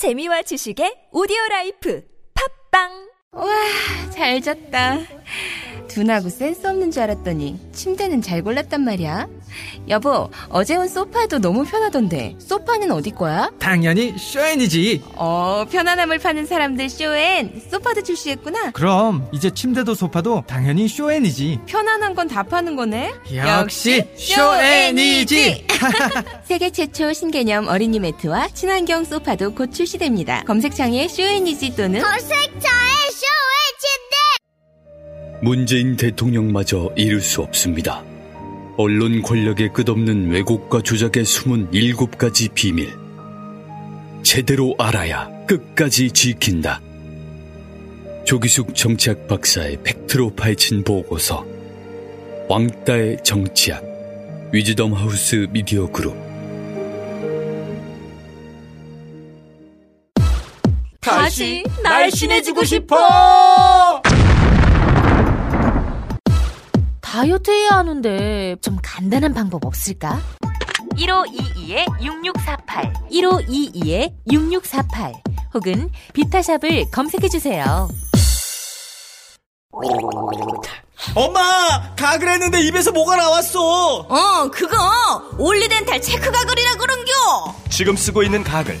재미와 지식의 오디오 라이프 팟빵 와, 잘 잤다. 둔하고 센스 없는 줄 알았더니 침대는 잘 골랐단 말이야. 여보, 어제 온 소파도 너무 편하던데 소파는 어디 거야? 당연히 쇼엔이지. 어, 편안함을 파는 사람들 쇼엔 소파도 출시했구나. 그럼 이제 침대도 소파도 당연히 쇼엔이지. 편안한 건 다 파는 거네. 역시 쇼엔이지. 세계 최초 신개념 어린이 매트와 친환경 소파도 곧 출시됩니다. 검색창에 쇼엔이지 또는 검색창에 쇼의 침대 문재인 대통령마저 이룰 수 없습니다. 언론 권력의 끝없는 왜곡과 조작의 숨은 일곱 가지 비밀. 제대로 알아야 끝까지 지킨다. 조기숙 정치학 박사의 팩트로 파헤친 보고서. 왕따의 정치학. 위즈덤 하우스 미디어 그룹. 다시 날씬해지고 싶어 다이어트 해야 하는데 좀 간단한 방법 없을까? 1522-6648 1522-6648 혹은 비타샵을 검색해 주세요. 엄마! 가글 했는데 입에서 뭐가 나왔어! 어, 그거 올리덴탈 체크 가글이라 그런겨. 지금 쓰고 있는 가글,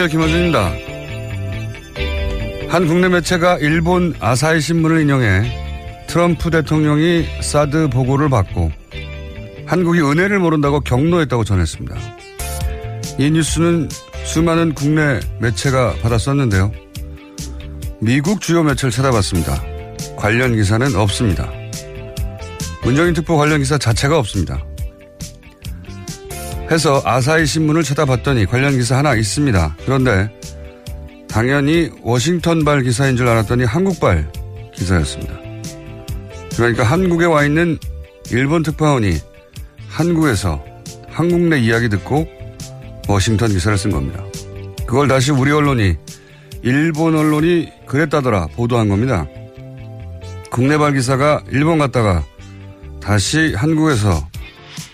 안녕하세요. 김호준입니다. 한 국내 매체가 일본 아사히 신문을 인용해 트럼프 대통령이 사드 보고를 받고 한국이 은혜를 모른다고 경로했다고 전했습니다. 이 뉴스는 수많은 국내 매체가 받았었는데요. 미국 주요 매체를 찾아봤습니다. 관련 기사는 없습니다. 문정인 특보 관련 기사 자체가 없습니다. 해서 아사히 신문을 찾아봤더니 관련 기사 하나 있습니다. 그런데 당연히 워싱턴발 기사인 줄 알았더니 한국발 기사였습니다. 그러니까 한국에 와 있는 일본 특파원이 한국에서 한국 내 이야기 듣고 워싱턴 기사를 쓴 겁니다. 그걸 다시 우리 언론이 일본 언론이 그랬다더라 보도한 겁니다. 국내발 기사가 일본 갔다가 다시 한국에서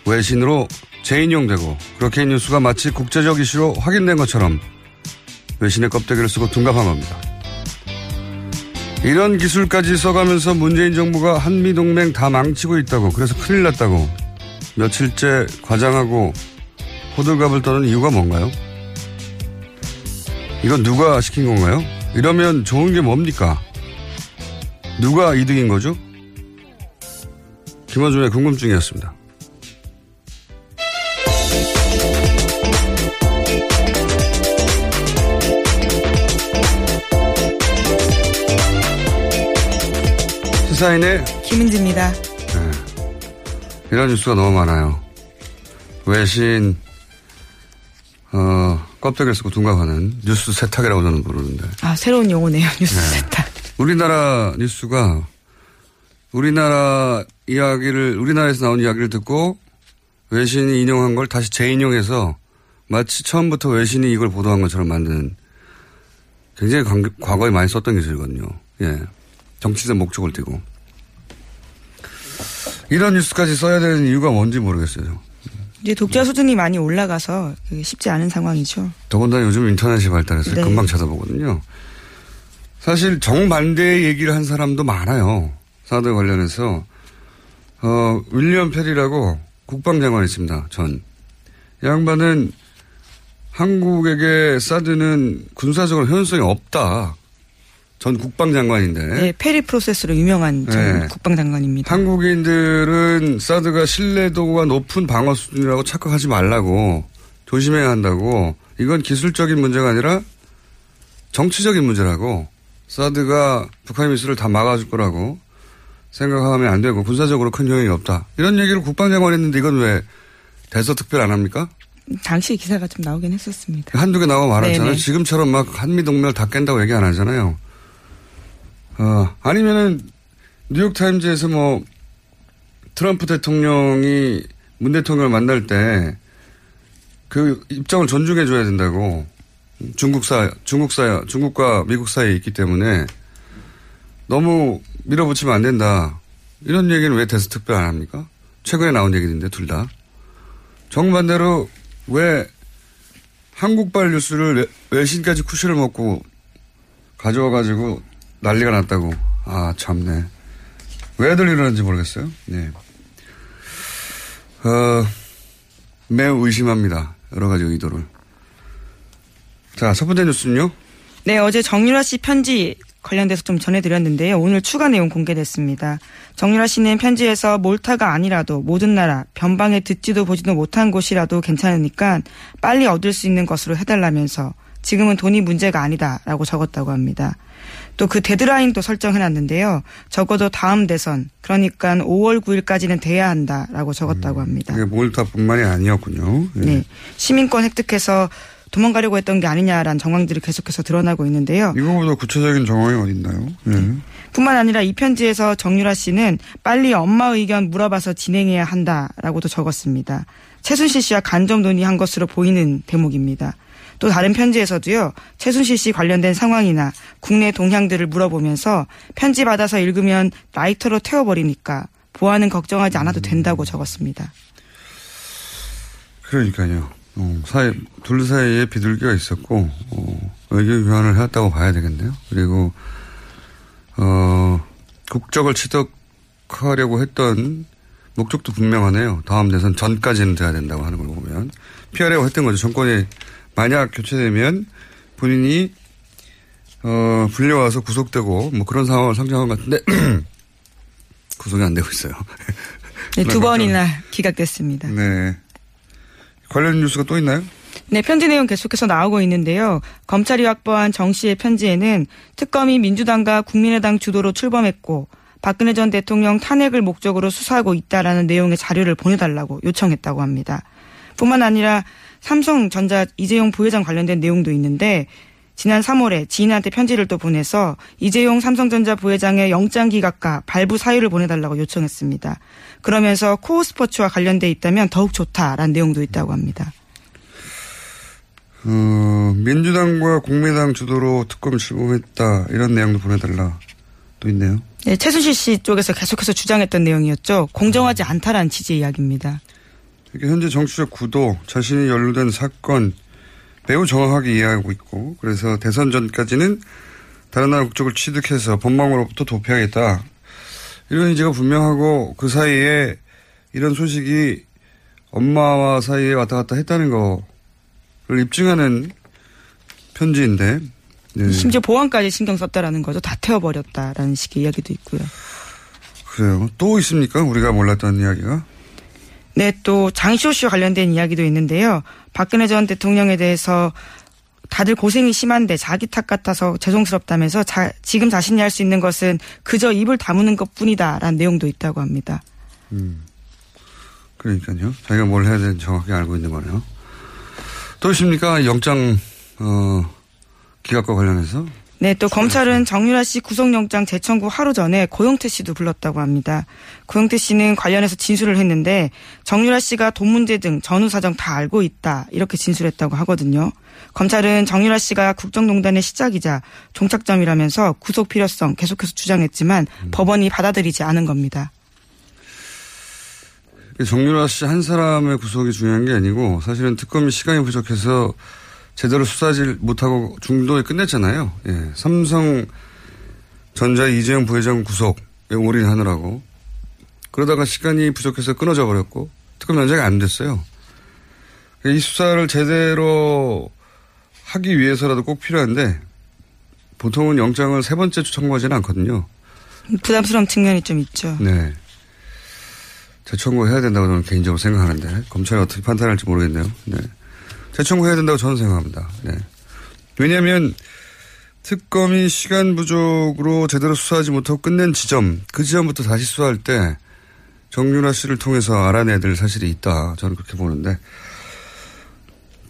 외신으로 재인용되고 그렇게 뉴스가 마치 국제적 이슈로 확인된 것처럼 외신의 껍데기를 쓰고 둔갑한 겁니다. 이런 기술까지 써가면서 문재인 정부가 한미동맹 다 망치고 있다고 그래서 큰일 났다고 며칠째 과장하고 호들갑을 떠는 이유가 뭔가요? 이건 누가 시킨 건가요? 이러면 좋은 게 뭡니까? 누가 이득인 거죠? 김원준의 궁금증이었습니다. 시사인의 김은지입니다. 네. 이런 뉴스가 너무 많아요. 외신, 어, 껍데기를 쓰고 둔갑하는 뉴스 세탁이라고 저는 부르는데. 아, 새로운 용어네요. 뉴스 네. 세탁. 우리나라 뉴스가 우리나라 이야기를, 우리나라에서 나온 이야기를 듣고 외신이 인용한 걸 다시 재인용해서 마치 처음부터 외신이 이걸 보도한 것처럼 만드는 굉장히 과거에 많이 썼던 기술이거든요. 예. 정치적 목적을 띠고. 이런 뉴스까지 써야 되는 이유가 뭔지 모르겠어요. 이제 독자 수준이 많이 올라가서 쉽지 않은 상황이죠. 더군다나 요즘 인터넷이 발달해서 네. 금방 찾아보거든요. 사실 정반대의 얘기를 한 사람도 많아요. 사드 관련해서. 어, 윌리엄 페리라고 국방장관이 있습니다. 전. 양반은 한국에게 사드는 군사적으로 효연성이 없다. 전 국방장관인데. 네, 페리 프로세스로 유명한 전 네. 국방장관입니다. 한국인들은 사드가 신뢰도가 높은 방어 수준이라고 착각하지 말라고 조심해야 한다고 이건 기술적인 문제가 아니라 정치적인 문제라고 사드가 북한 미술을 다 막아줄 거라고 생각하면 안 되고 군사적으로 큰 효용이 없다. 이런 얘기를 국방장관 했는데 이건 왜 대서 특별 안 합니까? 당시 기사가 좀 나오긴 했었습니다. 한두 개 나와 말았잖아요. 네네. 지금처럼 막 한미동맹을 다 깬다고 얘기 안 하잖아요. 어, 아니면은 뉴욕타임즈에서 뭐 트럼프 대통령이 문 대통령을 만날 때 그 입장을 존중해 줘야 된다고 중국사, 중국사, 중국과 미국 사이에 있기 때문에 너무 밀어붙이면 안 된다. 이런 얘기는 왜 대서 특별 안 합니까? 최근에 나온 얘기인데 둘 다. 정반대로 왜 한국발 뉴스를 외- 외신까지 쿠션을 먹고 가져와가지고 난리가 났다고. 아, 참네. 왜들 이러는지 모르겠어요. 네. 어, 매우 의심합니다. 여러 가지 의도를. 자, 첫 번째 뉴스는요? 네, 어제 정유라 씨 편지 관련돼서 좀 전해드렸는데요. 오늘 추가 내용 공개됐습니다. 정유라 씨는 편지에서 몰타가 아니라도 모든 나라 변방에 듣지도 보지도 못한 곳이라도 괜찮으니까 빨리 얻을 수 있는 것으로 해달라면서 지금은 돈이 문제가 아니다라고 적었다고 합니다. 또 그 데드라인도 설정해놨는데요. 적어도 다음 대선 그러니까 5월 9일까지는 돼야 한다라고 적었다고 합니다. 이게 몰타뿐만이 아니었군요. 예. 네. 시민권 획득해서 도망가려고 했던 게 아니냐라는 정황들이 계속해서 드러나고 있는데요. 이거보다 구체적인 정황이 어딨나요? 예. 뿐만 아니라 이 편지에서 정유라 씨는 빨리 엄마 의견 물어봐서 진행해야 한다라고도 적었습니다. 최순실 씨와 간접 논의한 것으로 보이는 대목입니다. 또 다른 편지에서도요, 최순실 씨 관련된 상황이나 국내 동향들을 물어보면서 편지 받아서 읽으면 라이터로 태워버리니까 보안은 걱정하지 않아도 된다고 적었습니다. 그러니까요. 어, 사이, 둘 사이에 비둘기가 있었고, 어, 의견 교환을 해왔다고 봐야 되겠네요. 그리고, 어, 국적을 취득하려고 했던 목적도 분명하네요. 다음 대선 전까지는 돼야 된다고 하는 걸 보면. 피하려고 했던 거죠. 정권이 만약 교체되면 본인이, 어, 불려와서 구속되고, 뭐 그런 상황을 상정한 것 같은데, 구속이 안 되고 있어요. 네, 두 번이나 기각됐습니다. 네. 관련 뉴스가 또 있나요? 네, 편지 내용 계속해서 나오고 있는데요. 검찰이 확보한 정 씨의 편지에는 특검이 민주당과 국민의당 주도로 출범했고 박근혜 전 대통령 탄핵을 목적으로 수사하고 있다라는 내용의 자료를 보내달라고 요청했다고 합니다. 뿐만 아니라 삼성전자 이재용 부회장 관련된 내용도 있는데 지난 3월에 지인한테 편지를 또 보내서 이재용 삼성전자 부회장의 영장 기각과 발부 사유를 보내달라고 요청했습니다. 그러면서 코어 스포츠와 관련돼 있다면 더욱 좋다라는 내용도 있다고 합니다. 어, 민주당과 국민당 주도로 특검 출범했다 이런 내용도 보내달라 또 있네요. 네, 최순실 씨 쪽에서 계속해서 주장했던 내용이었죠. 공정하지 않다라는 취지의 이야기입니다. 이게 현재 정치적 구도, 자신이 연루된 사건 매우 정확하게 이해하고 있고 그래서 대선 전까지는 다른 나라 국적을 취득해서 법망으로부터 도피하겠다. 이런 의지가 분명하고 그 사이에 이런 소식이 엄마와 사이에 왔다 갔다 했다는 거를 입증하는 편지인데 네. 심지어 보안까지 신경 썼다라는 거죠. 다 태워버렸다라는 식의 이야기도 있고요. 그래요. 또 있습니까? 우리가 몰랐던 이야기가? 네, 또 장시호 씨와 관련된 이야기도 있는데요. 박근혜 전 대통령에 대해서 다들 고생이 심한데 자기 탓 같아서 죄송스럽다면서 자, 지금 자신이 할 수 있는 것은 그저 입을 다무는 것 뿐이다라는 내용도 있다고 합니다. 음. 그러니까요. 자기가 뭘 해야 되는지 정확히 알고 있는 거네요. 또 있습니까? 영장, 어, 기각과 관련해서? 네, 또 검찰은 정유라 씨 구속영장 재청구 하루 전에 고영태 씨도 불렀다고 합니다. 고영태 씨는 관련해서 진술을 했는데 정유라 씨가 돈 문제 등 전후 사정 다 알고 있다 이렇게 진술했다고 하거든요. 검찰은 정유라 씨가 국정농단의 시작이자 종착점이라면서 구속 필요성 계속해서 주장했지만 법원이 받아들이지 않은 겁니다. 정유라 씨 한 사람의 구속이 중요한 게 아니고 사실은 특검이 시간이 부족해서 제대로 수사질 못하고 중도에 끝냈잖아요. 예. 삼성 전자 이재용 부회장 구속에 올인하느라고. 그러다가 시간이 부족해서 끊어져 버렸고 특검 연장이 안 됐어요. 이 수사를 제대로 하기 위해서라도 꼭 필요한데 보통은 영장을 세 번째 청구하지는 않거든요. 부담스러운 측면이 좀 있죠. 네. 재청구해야 된다고 저는 개인적으로 생각하는데 검찰이 어떻게 판단할지 모르겠네요. 네. 재청구해야 된다고 저는 생각합니다. 네. 왜냐하면 특검이 시간 부족으로 제대로 수사하지 못하고 끝낸 지점, 그 지점부터 다시 수사할 때 정윤아 씨를 통해서 알아내야 될 사실이 있다. 저는 그렇게 보는데.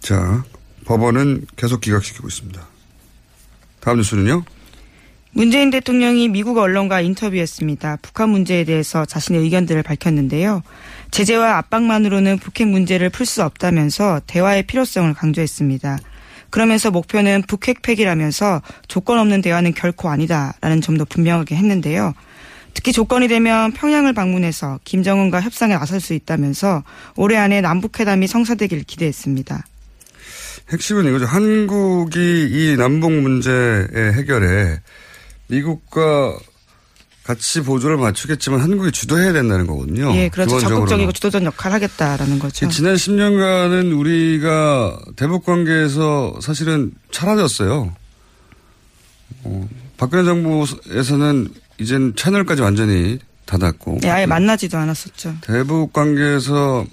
자, 법원은 계속 기각시키고 있습니다. 다음 뉴스는요? 문재인 대통령이 미국 언론과 인터뷰했습니다. 북한 문제에 대해서 자신의 의견들을 밝혔는데요. 제재와 압박만으로는 북핵 문제를 풀 수 없다면서 대화의 필요성을 강조했습니다. 그러면서 목표는 북핵 폐기라면서 조건 없는 대화는 결코 아니다라는 점도 분명하게 했는데요. 특히 조건이 되면 평양을 방문해서 김정은과 협상에 나설 수 있다면서 올해 안에 남북회담이 성사되길 기대했습니다. 핵심은 이거죠. 한국이 이 남북 문제의 해결에 미국과 같이 보조를 맞추겠지만 한국이 주도해야 된다는 거거든요. 예, 그렇죠. 적극적이고 주도적 역할을 하겠다라는 거죠. 지난 10년간은 우리가 대북 관계에서 사실은 사라졌어요. 어, 박근혜 정부에서는 이젠 채널까지 완전히 닫았고. 예, 아예 만나지도 않았었죠. 대북 관계에서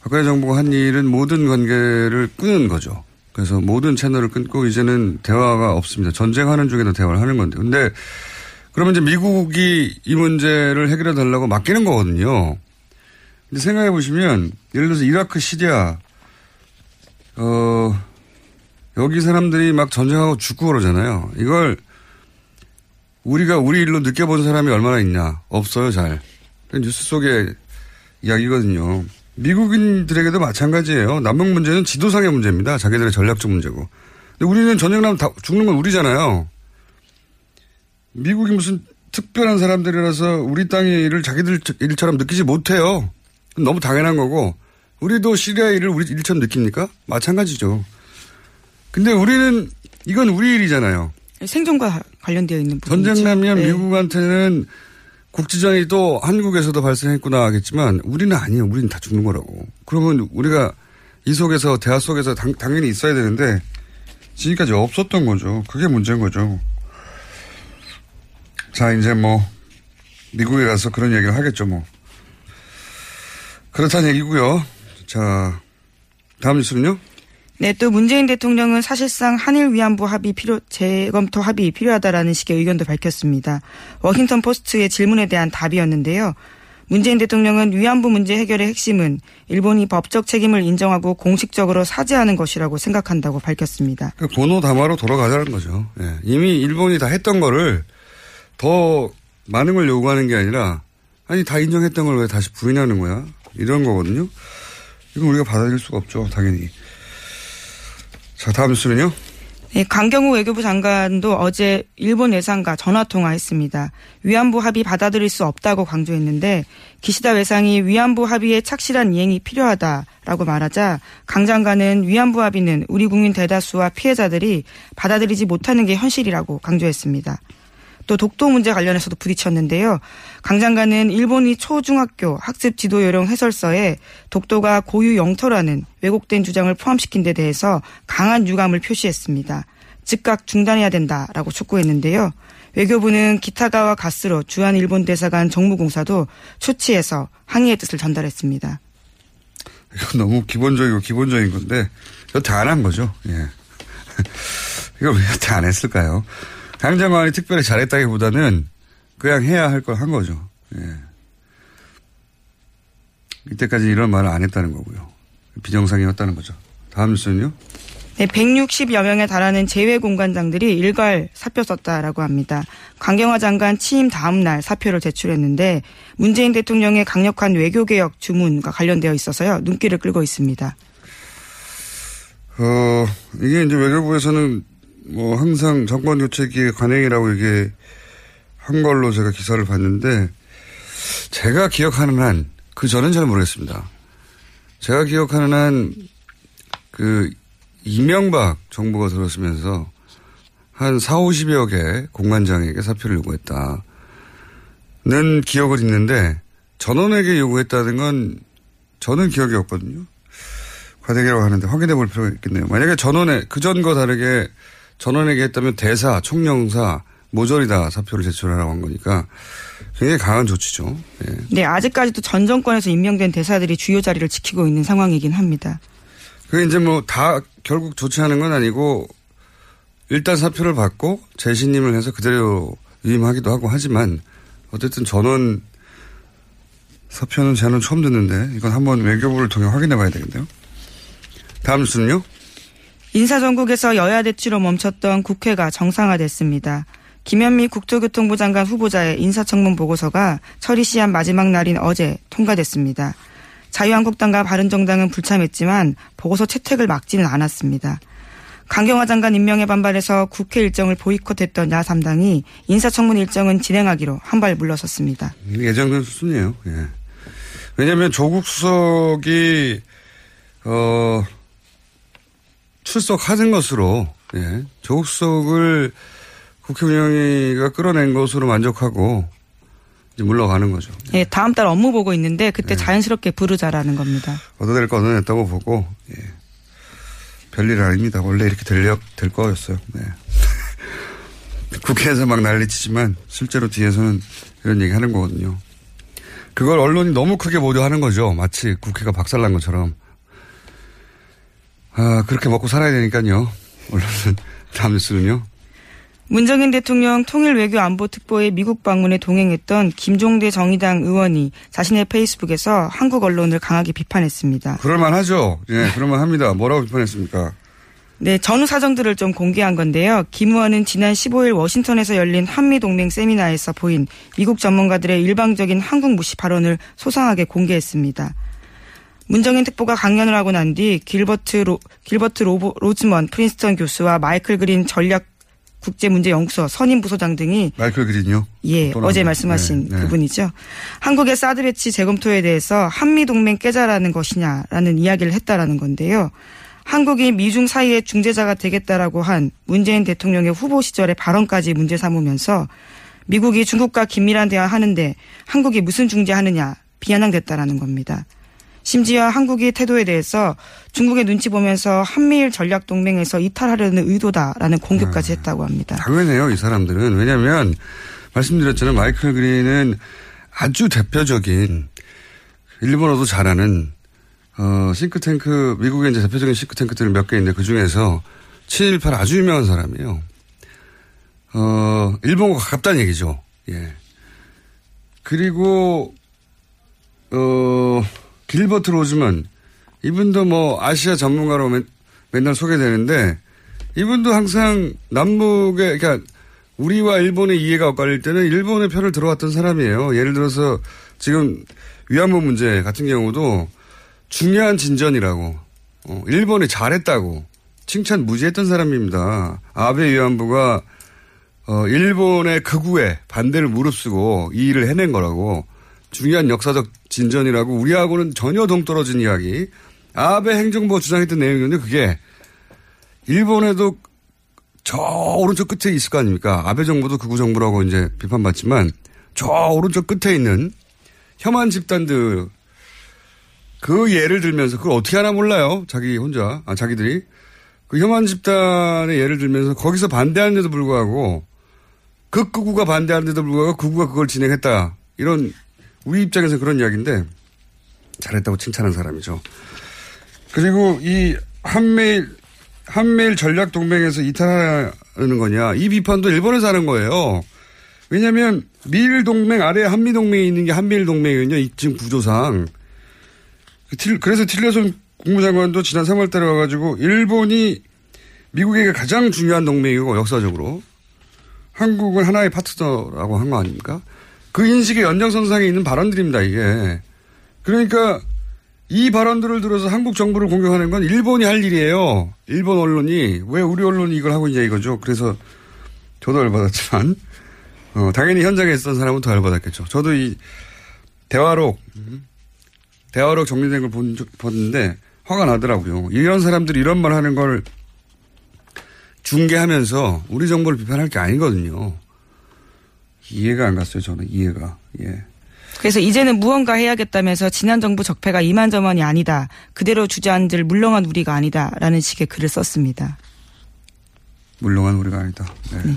박근혜 정부가 한 일은 모든 관계를 끊은 거죠. 그래서 모든 채널을 끊고 이제는 대화가 없습니다. 전쟁하는 중에도 대화를 하는 건데. 근데 그러면 이제 미국이 이 문제를 해결해 달라고 맡기는 거거든요. 근데 생각해 보시면 예를 들어서 이라크 시리아 어 여기 사람들이 막 전쟁하고 죽고 그러잖아요. 이걸 우리가 우리 일로 느껴본 사람이 얼마나 있냐? 없어요, 잘. 뉴스 속의 이야기거든요. 미국인들에게도 마찬가지예요. 남북 문제는 지도상의 문제입니다. 자기들의 전략적 문제고. 근데 우리는 전쟁 나면 다 죽는 건 우리잖아요. 미국이 무슨 특별한 사람들이라서 우리 땅의 일을 자기들 일처럼 느끼지 못해요. 너무 당연한 거고 우리도 시리아 일을 우리 일처럼 느낍니까? 마찬가지죠. 근데 우리는 이건 우리 일이잖아요. 생존과 관련되어 있는 부분. 전쟁 나면 네. 미국한테는 국지전이 또 한국에서도 발생했구나 하겠지만 우리는 아니에요. 우리는 다 죽는 거라고. 그러면 우리가 이 속에서 대화 속에서 당, 당연히 있어야 되는데 지금까지 없었던 거죠. 그게 문제인 거죠. 자, 이제 뭐, 미국에 가서 그런 얘기를 하겠죠, 뭐. 그렇다는 얘기고요. 자, 다음 뉴스는요? 네, 또 문재인 대통령은 사실상 한일 위안부 합의 필요, 재검토 합의 필요하다라는 식의 의견도 밝혔습니다. 워싱턴 포스트의 질문에 대한 답이었는데요. 문재인 대통령은 위안부 문제 해결의 핵심은 일본이 법적 책임을 인정하고 공식적으로 사죄하는 것이라고 생각한다고 밝혔습니다. 그 번호 담화로 돌아가자는 거죠. 네. 이미 일본이 다 했던 거를 더 많은 걸 요구하는 게 아니라 아니 다 인정했던 걸 왜 다시 부인하는 거야? 이런 거거든요. 이건 우리가 받아들일 수가 없죠, 당연히. 자, 다음 뉴스는요? 네, 강경호 외교부 장관도 어제 일본 외상과 전화 통화했습니다. 위안부 합의 받아들일 수 없다고 강조했는데 기시다 외상이 위안부 합의의 착실한 이행이 필요하다라고 말하자 강 장관은 위안부 합의는 우리 국민 대다수와 피해자들이 받아들이지 못하는 게 현실이라고 강조했습니다. 또 독도 문제 관련해서도 부딪혔는데요. 강 장관은 일본이 초중학교 학습 지도 요령 해설서에 독도가 고유 영토라는 왜곡된 주장을 포함시킨 데 대해서 강한 유감을 표시했습니다. 즉각 중단해야 된다라고 촉구했는데요. 외교부는 기타가와 가스로 주한 일본 대사관 정무공사도 초치해서 항의의 뜻을 전달했습니다. 이거 너무 기본적이고 기본적인 건데 여태 안 한 거죠. 예. 이걸 왜 여태 안 했을까요? 강 장관이 특별히 잘했다기보다는 그냥 해야 할 걸 한 거죠. 예. 이때까지 이런 말을 안 했다는 거고요. 비정상이었다는 거죠. 다음 뉴스는요? 네, 160여 명에 달하는 재외 공관장들이 일괄 사표 썼다라고 합니다. 강경화 장관 취임 다음 날 사표를 제출했는데 문재인 대통령의 강력한 외교 개혁 주문과 관련되어 있어서요. 눈길을 끌고 있습니다. 어, 이게 이제 외교부에서는 뭐 항상 정권 교체기의 관행이라고 이게 한 걸로 제가 기사를 봤는데 제가 기억하는 한그 전은 잘 모르겠습니다. 제가 기억하는 한 그 이명박 정부가 들었으면서 한 4, 50여 개 공관장에게 사표를 요구했다는 기억을 있는데 전원에게 요구했다는 건 저는 기억이 없거든요. 과대기라고 하는데 확인해 볼 필요가 있겠네요. 만약에 전원에 그전과 다르게 전원에게 했다면 대사, 총영사 모조리 다 사표를 제출하라고 한 거니까 굉장히 강한 조치죠. 네. 네, 아직까지도 전 정권에서 임명된 대사들이 주요 자리를 지키고 있는 상황이긴 합니다. 그게 이제 뭐 다 결국 조치하는 건 아니고 일단 사표를 받고 재신임을 해서 그대로 위임하기도 하고 하지만 어쨌든 전원 사표는 저는 처음 듣는데 이건 한번 외교부를 통해 확인해 봐야 되겠네요. 다음 뉴스는요? 인사정국에서 여야 대치로 멈췄던 국회가 정상화됐습니다. 김현미 국토교통부 장관 후보자의 인사청문 보고서가 처리 시한 마지막 날인 어제 통과됐습니다. 자유한국당과 바른정당은 불참했지만 보고서 채택을 막지는 않았습니다. 강경화 장관 임명에 반발해서 국회 일정을 보이콧했던 야3당이 인사청문 일정은 진행하기로 한 발 물러섰습니다. 예정된 수순이에요. 예. 왜냐하면 조국 수석이 어, 출석하는 것으로 예. 조국 수석을 국회 운영위가 끌어낸 것으로 만족하고 이제 물러가는 거죠. 예, 다음 달 업무 보고 있는데 그때 예. 자연스럽게 부르자라는 겁니다. 얻어낼 거 얻어냈다고 보고 예. 별일 아닙니다. 원래 이렇게 될, 될 거였어요. 네. 국회에서 막 난리치지만 실제로 뒤에서는 이런 얘기 하는 거거든요. 그걸 언론이 너무 크게 보도하는 거죠. 마치 국회가 박살난 것처럼. 아, 그렇게 먹고 살아야 되니까요. 언론은 다음 뉴스는요. 문정인 대통령 통일 외교 안보 특보의 미국 방문에 동행했던 김종대 정의당 의원이 자신의 페이스북에서 한국 언론을 강하게 비판했습니다. 그럴만하죠. 예, 그럴만합니다. 뭐라고 비판했습니까? 네, 전후 사정들을 좀 공개한 건데요. 김 의원은 지난 15일 워싱턴에서 열린 한미동맹 세미나에서 보인 미국 전문가들의 일방적인 한국 무시 발언을 소상하게 공개했습니다. 문정인 특보가 강연을 하고 난 뒤 길버트 로, 길버트 로보, 로즈먼 프린스턴 교수와 마이클 그린 전략 국제문제연구소 선임 부소장 등이 마이클 그린요? 예, 어제 말씀하신 네, 네. 그분이죠. 한국의 사드 배치 재검토에 대해서 한미 동맹 깨자라는 것이냐라는 이야기를 했다라는 건데요. 한국이 미중 사이의 중재자가 되겠다라고 한 문재인 대통령의 후보 시절의 발언까지 문제 삼으면서 미국이 중국과 긴밀한 대화 하는데 한국이 무슨 중재하느냐 비아냥됐다라는 겁니다. 심지어 한국의 태도에 대해서 중국의 눈치 보면서 한미일 전략 동맹에서 이탈하려는 의도다라는 공격까지 아, 했다고 합니다. 당연해요, 이 사람들은. 왜냐하면 말씀드렸잖아요. 마이클 그린은 아주 대표적인 일본어도 잘하는 어, 싱크탱크, 미국의 이제 대표적인 싱크탱크들이 몇개 있는데 그 중에서 718 아주 유명한 사람이에요. 어, 일본과 가깝다는 얘기죠. 예. 그리고, 어, 길버트 로즈먼 이분도 뭐 아시아 전문가로 맨, 맨날 소개되는데 이분도 항상 남북의 그러니까 우리와 일본의 이해가 엇갈릴 때는 일본의 편을 들어왔던 사람이에요. 예를 들어서 지금 위안부 문제 같은 경우도 중요한 진전이라고 어, 일본이 잘했다고 칭찬 무지했던 사람입니다. 아베 위안부가 어, 일본의 극우에 반대를 무릅쓰고 이 일을 해낸 거라고 중요한 역사적 진전이라고 우리하고는 전혀 동떨어진 이야기. 아베 행정부가 주장했던 내용이었는데 그게 일본에도 저 오른쪽 끝에 있을 거 아닙니까? 아베 정부도 극우 정부라고 이제 비판받지만 저 오른쪽 끝에 있는 혐한 집단들 그 예를 들면서 그걸 어떻게 하나 몰라요. 자기 혼자, 아, 자기들이. 그 혐한 집단의 예를 들면서 거기서 반대하는데도 불구하고 그 극우가 반대하는데도 불구하고 극우가 그걸 진행했다. 이런 우리 입장에서 그런 이야기인데 잘했다고 칭찬한 사람이죠. 그리고 이 한미일 한미일 전략 동맹에서 이탈하는 거냐 이 비판도 일본에서 하는 거예요. 왜냐하면 미일 동맹 아래 한미 동맹이 있는 게 한미일 동맹이거든요. 지금 구조상. 그래서 틸러슨 국무장관도 지난 3월달에 와가지고 일본이 미국에게 가장 중요한 동맹이고 역사적으로 한국은 하나의 파트너라고 한 거 아닙니까? 그 인식의 연장선상에 있는 발언들입니다, 이게. 그러니까 이 발언들을 들어서 한국 정부를 공격하는 건 일본이 할 일이에요. 일본 언론이. 왜 우리 언론이 이걸 하고 있냐 이거죠. 그래서 저도 열받았지만, 어, 당연히 현장에 있었던 사람은 더 열받았겠죠. 저도 이 대화록, 대화록 정리된 걸 본, 봤는데 화가 나더라고요. 이런 사람들이 이런 말 하는 걸 중계하면서 우리 정부를 비판할 게 아니거든요. 이해가 안 갔어요, 저는 이해가. 예. 그래서 이제는 무언가 해야겠다면서 지난 정부 적폐가 이만저만이 아니다. 그대로 주저앉을 물렁한 우리가 아니다 라는 식의 글을 썼습니다. 물렁한 우리가 아니다. 네. 네.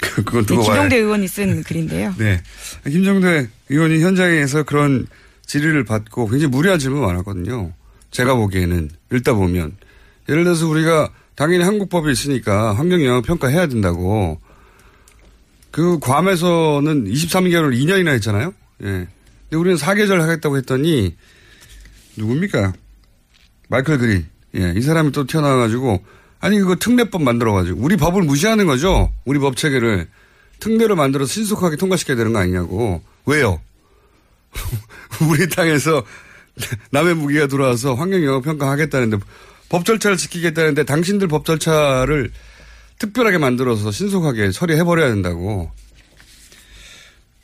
그건 두고 네, 김종대 의원이 쓴 글인데요. 네. 김종대 의원이 현장에서 그런 질의를 받고 굉장히 무리한 질문 많았거든요. 제가 보기에는 읽다 보면 예를 들어서 우리가 당연히 한국법이 있으니까 환경영향 평가해야 된다고. 그 괌에서는 23개월 2년이나 했잖아요. 예. 근데 우리는 4계절 하겠다고 했더니 누굽니까? 마이클 그린. 예. 이 사람이 또 튀어나와가지고 아니 그거 특례법 만들어가지고 우리 법을 무시하는 거죠. 우리 법 체계를 특례로 만들어서 신속하게 통과시켜야 되는 거 아니냐고. 왜요? 우리 땅에서 남의 무기가 들어와서 환경 영향 평가하겠다는데 법 절차를 지키겠다는데 당신들 법 절차를 특별하게 만들어서 신속하게 처리해버려야 된다고.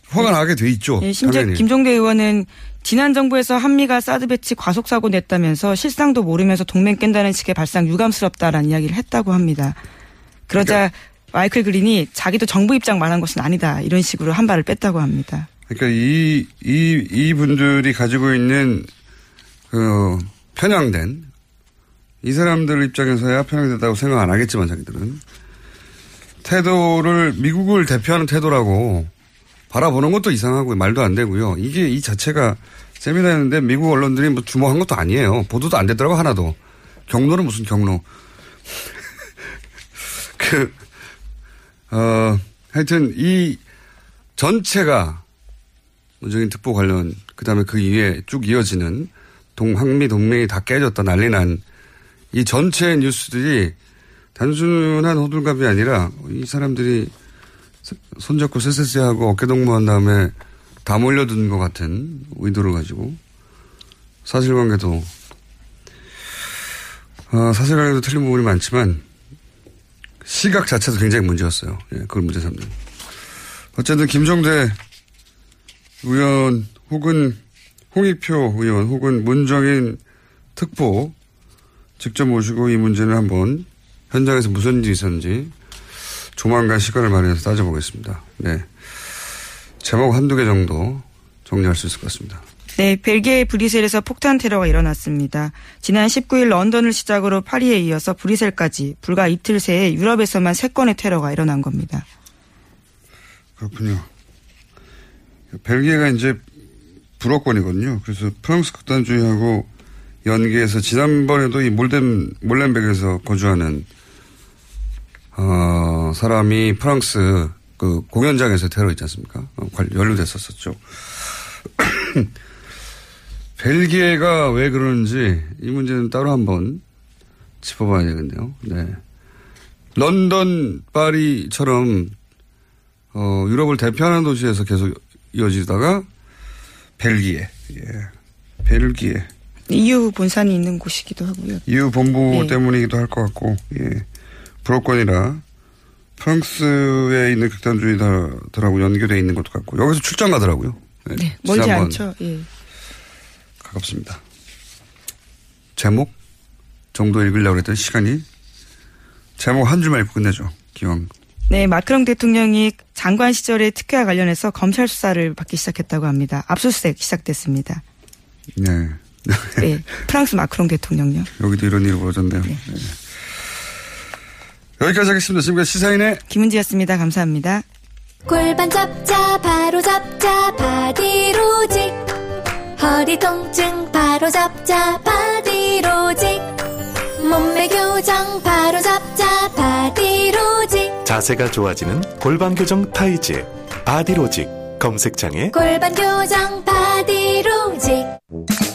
화가 나게 돼 있죠. 예, 심지어 당연히. 김종대 의원은 지난 정부에서 한미가 사드 배치 과속 사고 냈다면서 실상도 모르면서 동맹 깬다는 식의 발상 유감스럽다라는 이야기를 했다고 합니다. 그러자 그러니까 마이클 그린이 자기도 정부 입장 말한 것은 아니다 이런 식으로 한 발을 뺐다고 합니다. 그러니까 이, 이, 이 분들이 가지고 있는 그 편향된 이 사람들 입장에서야 편향됐다고 생각 안 하겠지만 자기들은 태도를 미국을 대표하는 태도라고 바라보는 것도 이상하고 말도 안 되고요. 이게 이 자체가 세미나였는데 미국 언론들이 뭐 주목한 것도 아니에요. 보도도 안 됐더라고 하나도. 경로는 무슨 경로. 그, 어, 하여튼 이 전체가 문재인 특보 관련 그다음에 그 이후에 쭉 이어지는 동한미 동맹이 다 깨졌다 난리 난 이 전체 뉴스들이 단순한 호들갑이 아니라 이 사람들이 손잡고 쎄쎄쎄 하고 어깨 동무한 다음에 다 몰려드는 것 같은 의도를 가지고 사실관계도 어, 사실관계도 틀린 부분이 많지만 시각 자체도 굉장히 문제였어요. 예, 그걸 문제 삼는. 어쨌든 김종대 의원 혹은 홍익표 의원 혹은 문정인 특보 직접 모시고 이 문제는 한번 현장에서 무슨 일이 있었는지 조만간 시간을 마련해서 따져보겠습니다. 네. 제목 한두 개 정도 정리할 수 있을 것 같습니다. 네, 벨기에 브뤼셀에서 폭탄 테러가 일어났습니다. 지난 19일 런던을 시작으로 파리에 이어서 브뤼셀까지 불과 이틀 새에 유럽에서만 3건의 테러가 일어난 겁니다. 그렇군요. 벨기에가 이제 불어권이거든요. 그래서 프랑스 극단주의하고 연계해서 지난번에도 이 몰덴, 몰렌백에서 거주하는, 어, 사람이 프랑스 그 공연장에서 테러 있지 않습니까? 어, 관- 연루됐었었죠. 벨기에가 왜 그러는지 이 문제는 따로 한번 짚어봐야 되겠네요. 네. 런던, 파리처럼 어, 유럽을 대표하는 도시에서 계속 이어지다가 벨기에, 예. 벨기에. EU 본산이 있는 곳이기도 하고요. EU 본부 네. 때문이기도 할 것 같고, 예. 불어권이라 프랑스에 있는 극단주의들하고 연계되어 있는 것도 같고, 여기서 출장 가더라고요. 예. 네, 멀지 않죠. 예. 가깝습니다. 제목 정도 읽으려고 했더니 시간이 제목 한 줄만 읽고 끝내죠. 기왕. 네, 마크롱 대통령이 장관 시절의 특혜와 관련해서 검찰 수사를 받기 시작했다고 합니다. 압수수색 시작됐습니다. 네. 네, 프랑스 마크롱 대통령요. 여기도 이런 일이 벌어졌네요. 네. 여기까지 하겠습니다. 지금까지 시사인의 김은지였습니다. 감사합니다. 골반 잡자 바로 잡자 바디로직 허리 통증 바로 잡자 바디로직 몸매 교정 바로 잡자 바디로직 자세가 좋아지는 골반 교정 타이즈 바디로직 검색창에 골반 교정 바디로직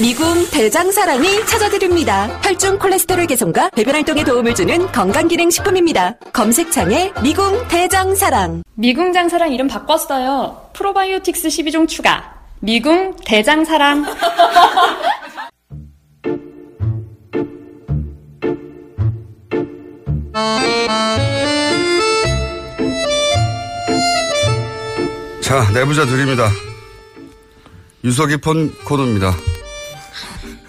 미궁 대장사랑이 찾아드립니다. 혈중 콜레스테롤 개선과 배변 활동에 도움을 주는 건강기능식품입니다. 검색창에 미궁 대장사랑. 미궁 장사랑 이름 바꿨어요. 프로바이오틱스 12종 추가. 미궁 대장사랑. 자, 내부자 드립니다. 유서 깊은 코너입니다.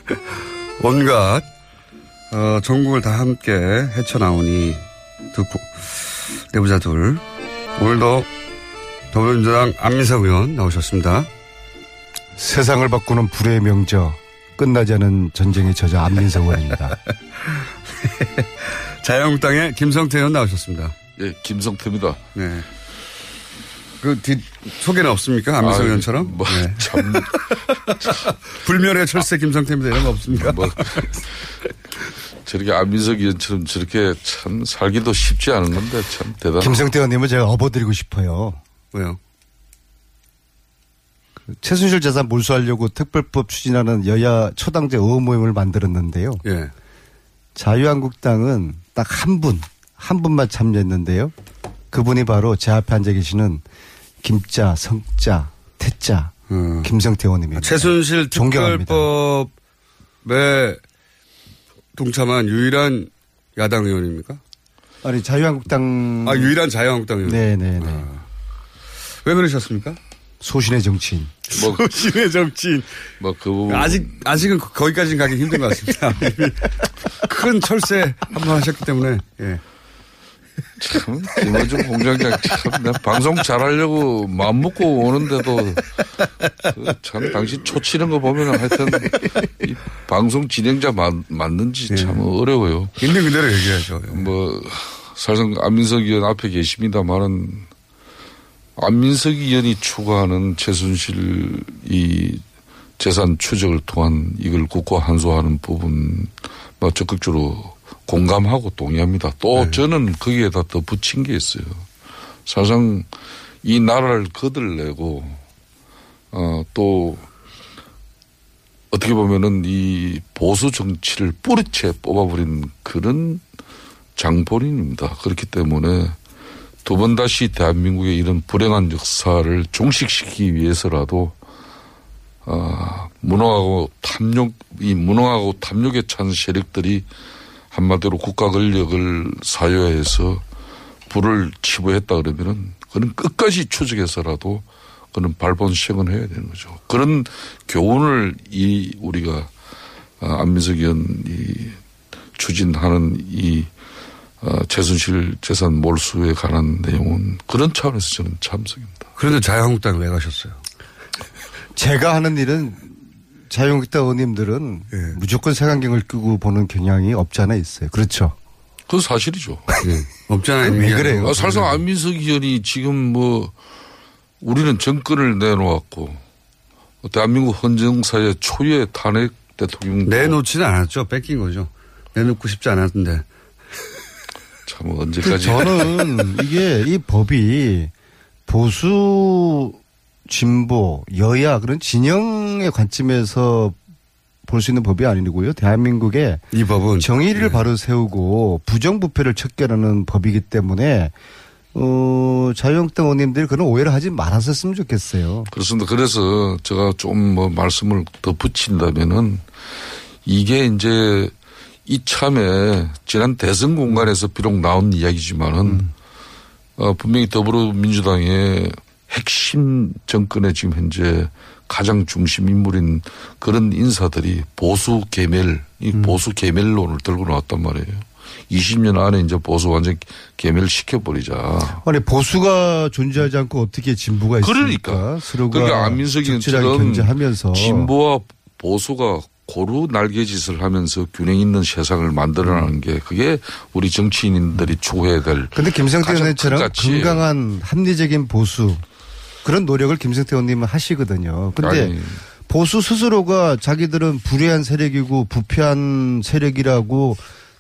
온갖, 어, 전국을 다 함께 헤쳐나오니 듣고, 내부자 둘. 오늘도 더불어민주당 안민석 의원 나오셨습니다. 세상을 바꾸는 불의 명저, 끝나지 않은 전쟁의 저자 안민석 의원입니다. 자유한국당의 김성태 의원 나오셨습니다. 예, 김성태입니다. 네. 그뒤 소개는 없습니까? 안민석 아유, 의원처럼? 뭐, 네. 참. 불멸의 철새 김성태입니다. 이런 거 없습니까? 뭐, 저렇게 안민석 의원처럼 저렇게 참 살기도 쉽지 않은 건데 참 대단. 김성태 의원님은 제가 업어드리고 싶어요. 왜요? 그 최순실 재산 몰수하려고 특별법 추진하는 여야 초당제 의원 모임을 만들었는데요. 예. 자유한국당은 딱 한 분, 한 분만 참여했는데요. 그분이 바로 제 앞에 앉아 계시는 김자, 성자, 태자, 김성태 의원님입니다. 음. 최순실. 특별법에 동참한 유일한 야당 의원입니까? 아니 자유한국당 아 유일한 자유한국당 의원. 네네네. 왜 그러셨습니까? 소신의 정치인. 뭐, 소신의 정치인. 뭐, 그 부분. 아직, 아직은 거기까지는 가기 힘든 것 같습니다. 큰 철새 한 번 하셨기 때문에, 예. 참, 김어준 공장장 참, 내가 방송 잘하려고 마음 먹고 오는데도, 그 참, 당신 초치는 거 보면 하여튼, 이 방송 진행자 맞, 맞는지 참 어려워요. 있는 그대로 얘기하죠. 뭐, 사실상 안민석 의원 앞에 계십니다만은, 안민석 의원이 추구하는 최순실 이 재산 추적을 통한 이걸 국가 환수하는 부분, 뭐 적극적으로 공감하고 동의합니다. 또 저는 거기에다 더 붙인 게 있어요. 사실상 이 나라를 거들내고, 어, 또, 어떻게 보면은 이 보수 정치를 뿌리채 뽑아버린 그런 장본인입니다. 그렇기 때문에 두 번 다시 대한민국의 이런 불행한 역사를 종식시키기 위해서라도 어, 무능하고 탐욕, 이 무능하고 탐욕에 찬 세력들이 한마디로 국가 권력을 사유해서 불을 치부했다 그러면은 그는 끝까지 추적해서라도 그는 발본 시행을 해야 되는 거죠. 그런 교훈을 이 우리가 어, 안민석 의원이 추진하는 이 어, 최순실 재산 몰수에 관한 내용은 그런 차원에서 저는 참석입니다. 그런데 자유한국당 왜 가셨어요? 제가 하는 일은 자유한국당 의원님들은 예. 무조건 색안경을 끄고 보는 경향이 없지 않아 있어요. 그렇죠. 그건 사실이죠. 없잖아요. 왜 그래요? 아, 사실상 안민석 의원이 지금 뭐 우리는 정권을 내놓았고 대한민국 헌정사의 초유의 탄핵 대통령 내놓지는 않았죠. 뺏긴 거죠. 내놓고 싶지 않았는데. 참그 언제까지 저는 이게 이 법이 보수 진보 여야 그런 진영의 관점에서 볼 수 있는 법이 아니고요. 대한민국의 이 법은 정의를 바로 세우고 부정부패를 척결하는 법이기 때문에 어 자유한국당 의원님들이 그런 오해를 하지 말았었으면 좋겠어요. 그렇습니다. 그래서 제가 좀 뭐 말씀을 더 붙인다면은 이게 이제 이참에 지난 대선 공간에서 비록 나온 이야기지만은 어, 분명히 더불어민주당의 핵심 정권의 지금 현재 가장 중심 인물인 그런 인사들이 보수 개멸, 이 보수 개멸론을 들고 나왔단 말이에요. 20년 안에 이제 보수 완전 개멸 시켜버리자. 아니 보수가 존재하지 않고 어떻게 진보가 있습니까? 그러니까. 서로가 그러니까 안민석 적절하게 의원처럼 견제하면서 진보와 보수가 고루 날개짓을 하면서 균형 있는 세상을 만들어내는 게 그게 우리 정치인들이 추구해야 될. 근데 김성태 의원처럼. 건강한 합리적인 보수 그런 노력을 김성태 의원님은 하시거든요. 근데 아니. 보수 스스로가 자기들은 불의한 세력이고 부패한 세력이라고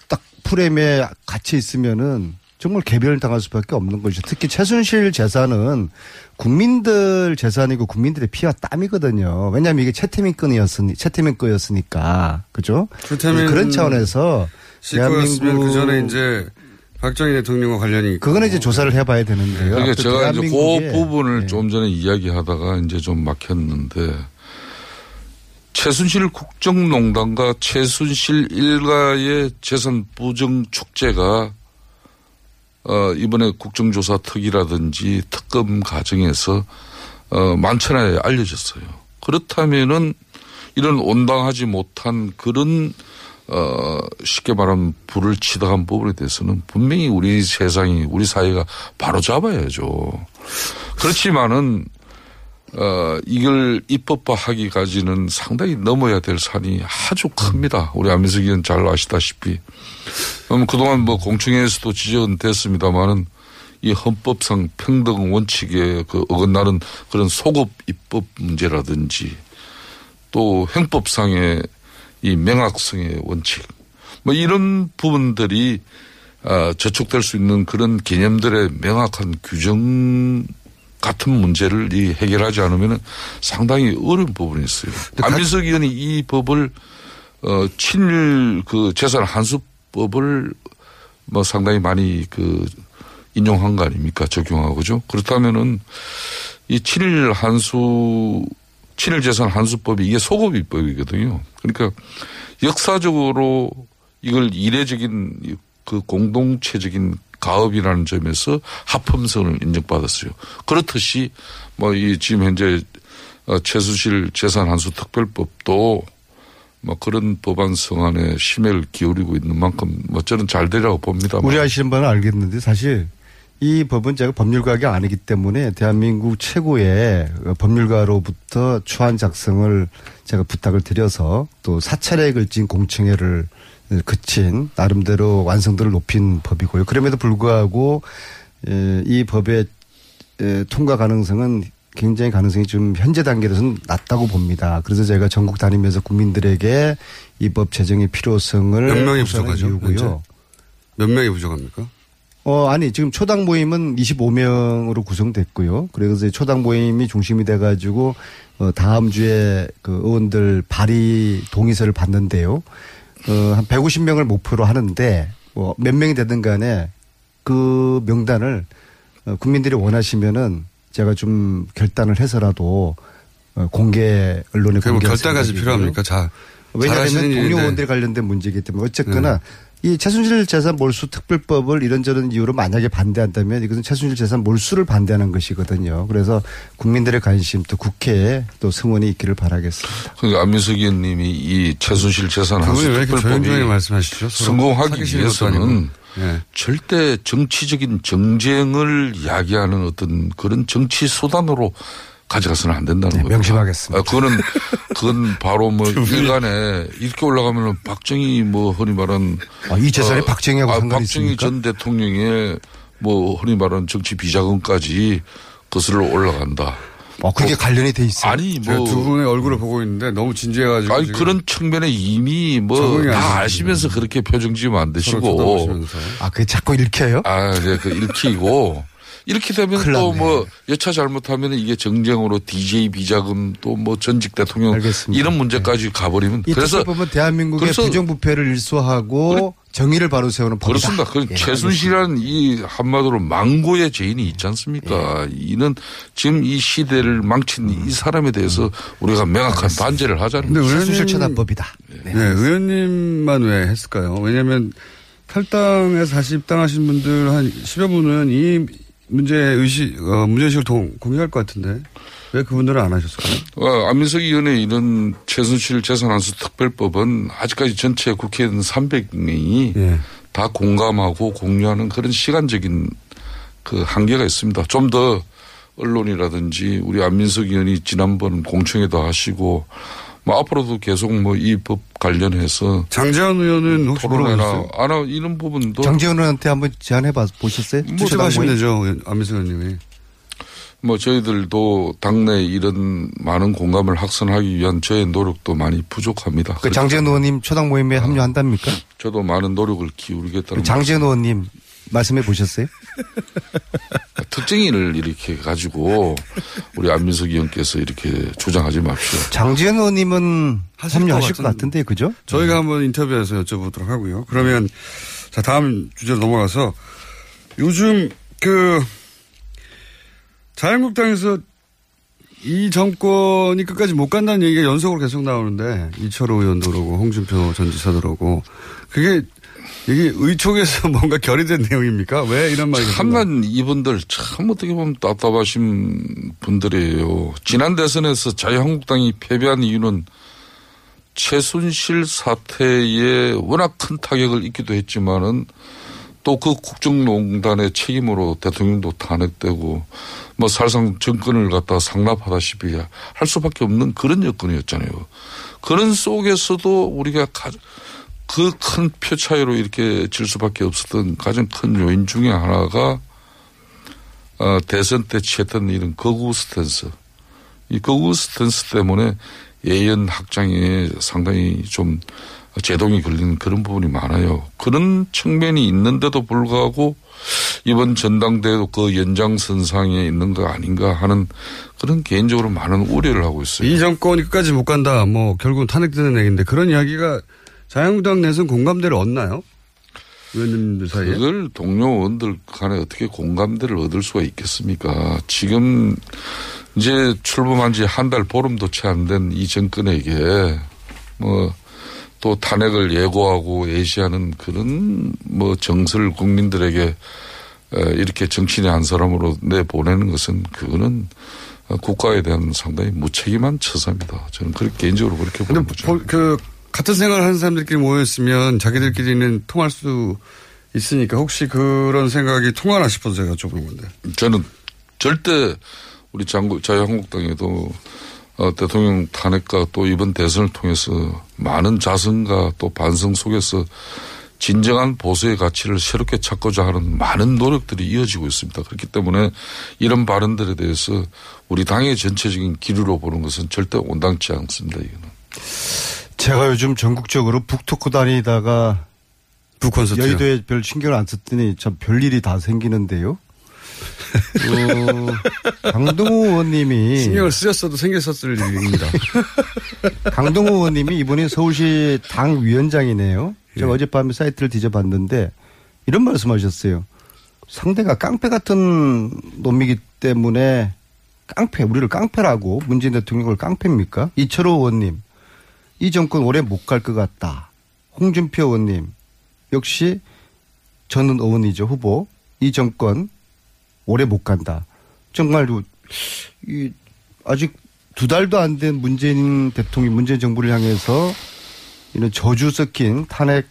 딱 프레임에 갇혀 있으면은 정말 개별을 당할 수밖에 없는 것이죠. 특히 최순실 재산은 국민들 재산이고 국민들의 피와 땀이거든요. 왜냐하면 이게 최태민 건이었으니 최태민 거였으니까 그죠? 그런 차원에서 대한민국 그 전에 이제 박정희 대통령과 관련이 그거는 이제 조사를 해봐야 되는데요. 그러니까 제가 이제 그 부분을 네. 좀 전에 이야기하다가 이제 좀 막혔는데 최순실 국정농단과 최순실 일가의 재산 부정 축제가 어, 이번에 국정조사 특위라든지 특검 과정에서 어, 만천하에 알려졌어요. 그렇다면은 이런 온당하지 못한 그런 어, 쉽게 말하면 불을 치다한 부분에 대해서는 분명히 우리 세상이 우리 사회가 바로 잡아야죠. 그렇지만은 어, 이걸 입법화하기까지는 상당히 넘어야 될 산이 아주 큽니다. 우리 안민석 의원 잘 아시다시피. 그럼 그동안 뭐 공청회에서도 지적은 됐습니다만은 이 헌법상 평등 원칙에 그 어긋나는 그런 소급 입법 문제라든지 또 형법상의 이 명확성의 원칙 뭐 이런 부분들이 아, 저촉될 수 있는 그런 개념들의 명확한 규정 같은 문제를 이 해결하지 않으면 상당히 어려운 부분이 있어요. 안민석 의원이 이 법을 어 친일 그 재산 한수법을 뭐 상당히 많이 그 인용한 거 아닙니까 적용하고죠. 그렇다면은 이 친일 한수 친일 재산 한수법이 이게 소급 입법이거든요. 그러니까 역사적으로 이걸 이례적인 그 공동체적인 가업이라는 점에서 합헌성을 인정받았어요. 그렇듯이 뭐 이 지금 현재 어, 최수실 재산 한수 특별법도 뭐 그런 법안 성안에 심혈을 기울이고 있는 만큼 뭐 저는 잘 되라고 봅니다. 우리 아시는 분은 알겠는데 사실 이 법은 제가 법률가가 아니기 때문에 대한민국 최고의 법률가로부터 초안 작성을 제가 부탁을 드려서 또 사찰에 걸친 공청회를 그친 나름대로 완성도를 높인 법이고요. 그럼에도 불구하고 에, 이 법의 에, 통과 가능성은 굉장히 가능성이 좀 현재 단계에서는 낮다고 봅니다. 그래서 제가 전국 다니면서 국민들에게 이 법 제정의 필요성을 몇 명이 부족하죠? 이유고요. 몇 명이 부족합니까? 어, 아니, 지금 초당 모임은 25명으로 구성됐고요. 그래서 초당 모임이 중심이 돼가지고, 어, 다음 주에 그 의원들 발의 동의서를 받는데요. 어, 한 150명을 목표로 하는데, 뭐, 몇 명이 되든 간에 그 명단을 어, 국민들이 원하시면은 제가 좀 결단을 해서라도 어, 공개, 언론에 뭐 공개할 결단까지. 필요합니까? 자, 왜냐하면 동료. 의원들이 관련된 문제이기 때문에 어쨌거나 네. 이 최순실 재산 몰수 특별법을 이런저런 이유로 만약에 반대한다면 이것은 최순실 재산 몰수를 반대하는 것이거든요. 그래서 국민들의 관심 또 국회에 또 승원이 있기를 바라겠습니다. 그러니까 안민석 의원님이 이 최순실 재산 이렇게 특별법이 말씀하시죠? 성공하기 위해서는. 예. 절대 정치적인 정쟁을 야기하는 어떤 그런 정치 수단으로 가져가서는 안 된다는 거예요. 네, 명심하겠습니다. 아, 그거는 그건 바로 뭐 일간에 이렇게 올라가면은 박정희 뭐 흔히 말한 아, 이 재산이 박정희하고 아, 상관이 박정희 있습니까? 전 대통령의 뭐 흔히 말하는 정치 비자금까지 거슬러 올라간다. 어, 그게 관련이 돼 있어요. 아니 제가 뭐두 분의 얼굴을 보고 있는데 너무 진지해가지고. 아니 그런 측면에 이미 뭐 다. 아시면서 그렇게 표정 지으면 안 되시고. 아, 그게 자꾸 읽혀요? 아, 이제 그 읽히고 이렇게 되면 또. 뭐 여차 잘못하면 이게 정쟁으로 DJ 비자금 또 뭐 전직 대통령 알겠습니다. 이런 문제까지 가버리면 이 그래서 특별법은 대한민국의 그래서 부정부패를 일소하고 정의를 바로 세우는 법이다. 그렇습니다. 그 예, 최순실이라는 이 한마디로 망고의 죄인이 있지 예. 않습니까? 이는 지금 이 시대를 망친 이 사람에 대해서 우리가 명확한 반제를 하자는 거죠. 최순실 처단법이다. 네, 의원님만 왜 했을까요? 왜냐하면 탈당해서 다시 입당하신 분들 한 10여 분은 이 문제 의식, 어, 문제의식을 동, 공유할 것 같은데 왜 그분들은 안 하셨을까요? 어, 안민석 의원의 이런 최순실 재산한수 특별법은 아직까지 전체 국회의원 300명이 예. 다 공감하고 공유하는 그런 시간적인 그 한계가 있습니다. 좀 더 언론이라든지 우리 안민석 의원이 지난번 공청회도 하시고 뭐 앞으로도 계속 뭐 이 법 관련해서 장재원 의원은 혹시 물어보셨어요? 아나 이런 부분도 장재원 의원한테 한번 제안해 봐 보셨어요? 뭐 초당 하시면 모임? 되죠. 안민석 의원님이. 뭐 저희들도 당내 이런 많은 공감을 확산하기 위한 저의 노력도 많이 부족합니다. 그 장재원 의원님 초당 모임에 합류한답니까? 저도 많은 노력을 기울이겠다는 그 장재원 의원님 말씀해 보셨어요? 특정인을 이렇게 가지고 우리 안민석 의원께서 이렇게 주장하지 맙시오. 장지현 의원님은 하실 참여하실 것 것 같은데 그죠? 저희가 한번 인터뷰에서 여쭤보도록 하고요. 그러면 자 다음 주제로 넘어가서 요즘 그 자유한국당에서 이 정권이 끝까지 못 간다는 얘기가 연속으로 계속 나오는데 이철호 의원도 그러고 홍준표 전 지사도 그러고 그게 이게 의총에서 뭔가 결의된 내용입니까? 왜 이런 말이 참난 이분들 참 어떻게 보면 답답하신 분들이에요. 지난 대선에서 자유한국당이 패배한 이유는 최순실 사태에 워낙 큰 타격을 입기도 했지만은 또 그 국정농단의 책임으로 대통령도 탄핵되고 뭐 사실상 정권을 갖다 상납하다시피 할 수밖에 없는 그런 여건이었잖아요. 그런 속에서도 우리가 그 큰 표 차이로 이렇게 질 수밖에 없었던 가장 큰 요인 중에 하나가 어, 대선 때 취했던 이런 극우 stance. 이 극우 stance 때문에 외연 확장에 상당히 좀 제동이 걸리는 그런 부분이 많아요. 그런 측면이 있는데도 불구하고 이번 전당대회도 그 연장선상에 있는 거 아닌가 하는 그런 개인적으로 많은 우려를 하고 있어요. 이 정권이 끝까지 못 간다. 뭐 결국은 탄핵되는 얘기인데 그런 이야기가 자유한국당 내에서는 공감대를 얻나요? 의원님들 사이에? 그걸 동료 의원들 간에 어떻게 공감대를 얻을 수가 있겠습니까? 지금 이제 출범한 지 한 달 보름도 채 안 된 이 정권에게 뭐 또 탄핵을 예고하고 예시하는 그런 뭐 정서를 국민들에게 이렇게 정치인의 한 사람으로 내보내는 것은 그거는 국가에 대한 상당히 무책임한 처사입니다. 저는 그렇게 개인적으로 그렇게 보는 거죠. 그 같은 생각을 하는 사람들끼리 모였으면 자기들끼리는 통할 수 있으니까 혹시 그런 생각이 통하나 싶어서 제가 여쭤보는 건데. 저는 절대 우리 장구, 자유한국당에도 어, 대통령 탄핵과 또 이번 대선을 통해서 많은 자성과 또 반성 속에서 진정한 보수의 가치를 새롭게 찾고자 하는 많은 노력들이 이어지고 있습니다. 그렇기 때문에 이런 발언들에 대해서 우리 당의 전체적인 기류로 보는 것은 절대 온당치 않습니다. 이거는. 제가 요즘 전국적으로 북토크 다니다가 북콘서트 여의도에 별 신경을 안 썼더니 참 별일이 다 생기는데요. 어, 강동호 의원님이 신경을 쓰셨어도 생겼었을 일입니다. 강동호 의원님이 이번에 서울시 당 위원장이네요. 제가 예. 어젯밤에 사이트를 뒤져봤는데 이런 말씀하셨어요. 상대가 깡패 같은 놈이기 때문에 깡패 우리를 깡패라고 문재인 대통령을 깡패입니까? 이철호 의원님 이 정권 오래 못 갈 것 같다. 홍준표 의원님 역시 저는 의원이죠 후보 이 정권 오래 못 간다. 정말 이 아직 두 달도 안 된 문재인 대통령 문재인 정부를 향해서 이런 저주 섞인 탄핵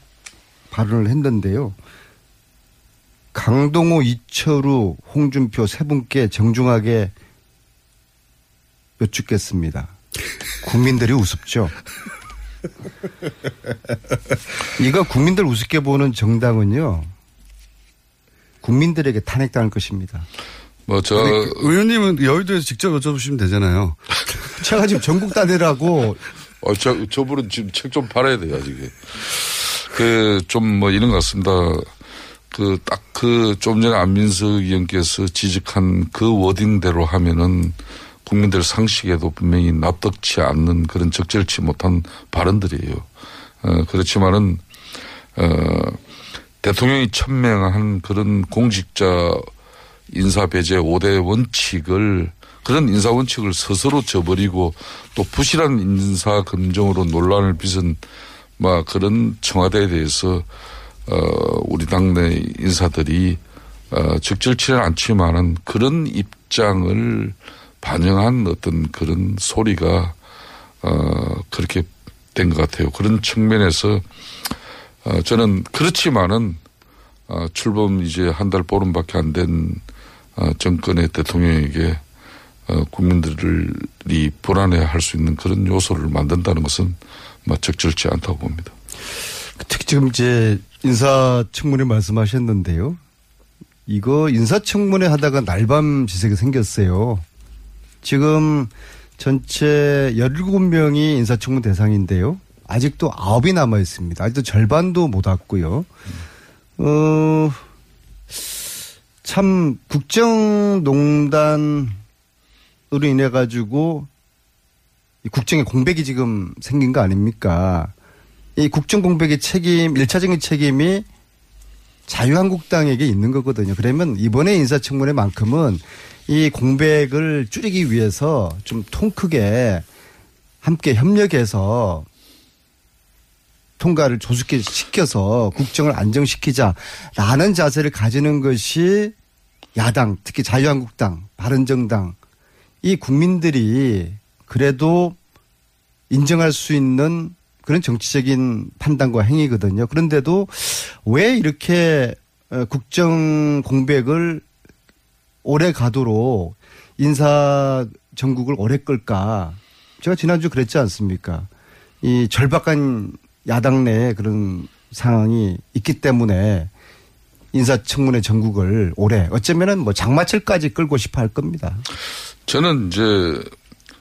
발언을 했는데요. 강동호, 이철우, 홍준표 세 분께 정중하게 여쭙겠습니다. 국민들이 우습죠. 이거 국민들 우습게 보는 정당은요. 국민들에게 탄핵당할 것입니다. 뭐, 저. 그 의원님은 여의도에서 직접 여쭤보시면 되잖아요. 제가 지금 전국 단위라고. 어, 저, 저분은 지금 책 좀 팔아야 돼요, 아직. 그, 좀 뭐 이런 것 같습니다. 그, 딱 그, 좀 전에 안민석 의원께서 지적한 그 워딩대로 하면은 국민들 상식에도 분명히 납득치 않는 그런 적절치 못한 발언들이에요. 어, 그렇지만은, 어, 대통령이 천명한 그런 공직자 인사 배제 5대 원칙을 그런 인사 원칙을 스스로 저버리고 또 부실한 인사 검증으로 논란을 빚은 막 그런 청와대에 대해서 어 우리 당내 인사들이 어 적절치는 않지만은 그런 입장을 반영한 어떤 그런 소리가 어 그렇게 된 것 같아요. 그런 측면에서 어, 저는 그렇지만은 어, 출범 이제 한 달 보름밖에 안 된 어, 정권의 대통령에게 어, 국민들이 불안해할 수 있는 그런 요소를 만든다는 것은 뭐 적절치 않다고 봅니다. 특히 지금 이제 인사청문회 말씀하셨는데요. 이거 인사청문회 하다가 날밤 지색이 생겼어요. 지금 전체 17명이 인사청문 대상인데요. 아직도 9이 남아 있습니다. 아직도 절반도 못 왔고요. 어, 참 국정농단으로 인해 가지고 국정의 공백이 지금 생긴 거 아닙니까? 이 국정 공백의 책임, 일차적인 책임이 자유한국당에게 있는 거거든요. 그러면 이번에 인사청문회만큼은 이 공백을 줄이기 위해서 좀 통 크게 함께 협력해서 통과를 조속히 시켜서 국정을 안정시키자라는 자세를 가지는 것이 야당, 특히 자유한국당, 바른정당 이 국민들이 그래도 인정할 수 있는 그런 정치적인 판단과 행위거든요. 그런데도 왜 이렇게 어, 국정 공백을 오래 가도록 인사 전국을 오래 끌까? 제가 지난주 그랬지 않습니까? 이 절박한 야당 내에 그런 상황이 있기 때문에 인사청문회 전국을 올해 어쩌면은 뭐 장마철까지 끌고 싶어 할 겁니다. 저는 이제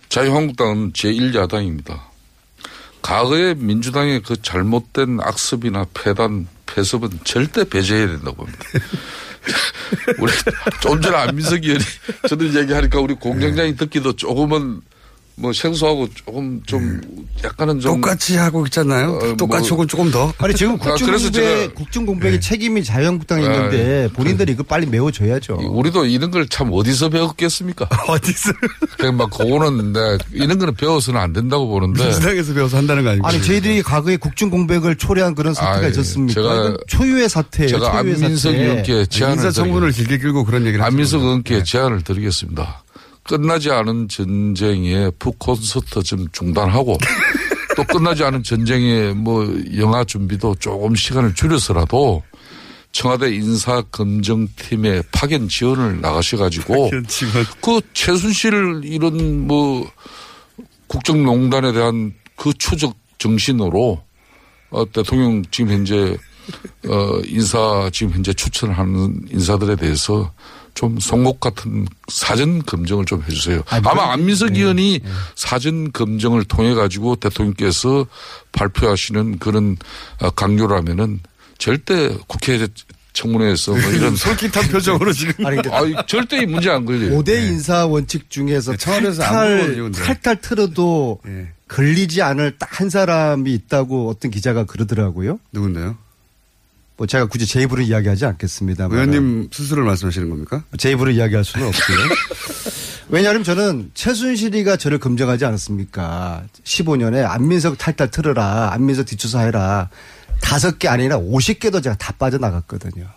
자유한국당은 제1야당입니다. 과거의 민주당의 그 잘못된 악습이나 폐단, 폐습은 절대 배제해야 된다고 봅니다. 우리 좀 전에 안민석 의원이 저들 얘기하니까 우리 공장장이 듣기도 조금은 뭐 생소하고 조금 좀 약간은 좀 똑같이 하고 있잖아요. 어, 똑같이 뭐- 혹은 조금 더. 아니 지금 아, 국정공백, 국정공백의 책임이 자유한국당에 있는데 네. 본인들이 이거 빨리 메워줘야죠. 우리도 이런 걸 참 어디서 배웠겠습니까? 어디서? 그냥 막 그거는 내 이런 거는 배워서는 안 된다고 보는데 민주당에서 배워서 한다는 거 아닙니까? 아니 저희들이 과거에 국정공백을 초래한 그런 사태가 아이, 있었습니까? 제가- 초유의 사태예요. 제가 초유의 안민석 사태. 의원께 제안을 인사청문을 길게 끌고 그런 얘기를 안민석 의원께 제안을 드리겠습니다. 끝나지 않은 전쟁의 푸콘서트 좀 중단하고 또 끝나지 않은 전쟁의 뭐 영화 준비도 조금 시간을 줄여서라도 청와대 인사검증팀에 파견 지원을 나가셔가지고 그 최순실 이런 뭐 국정농단에 대한 그 추적 정신으로 어, 대통령 지금 현재 어, 인사 지금 현재 추천하는 인사들에 대해서 좀 송곳 같은 사전 검증을 좀 해주세요. 아마 안민석 의원이 사전 검증을 통해 가지고 대통령께서 발표하시는 그런 어, 강요라면은 절대 국회 청문회에서 뭐 이런 솔깃한 표정으로 지금 아니, 아이, 절대 문제 안 걸려요. 5대 인사 원칙 중에서 네, 청와대에서 안 탈탈. 탈탈 틀어도 예. 걸리지 않을 딱 한 사람이 있다고 어떤 기자가 그러더라고요. 누군데요? 뭐 제가 굳이 제 입으로 이야기하지 않겠습니다. 의원님 스스로를 말씀하시는 겁니까? 제 입으로 이야기할 수는 없고요. 왜냐하면 저는 최순실이가 저를 검증하지 않았습니까? 15년에 안민석 탈탈 틀어라. 안민석 뒷조사해라. 다섯 개 아니라 50개도 제가 다 빠져나갔거든요.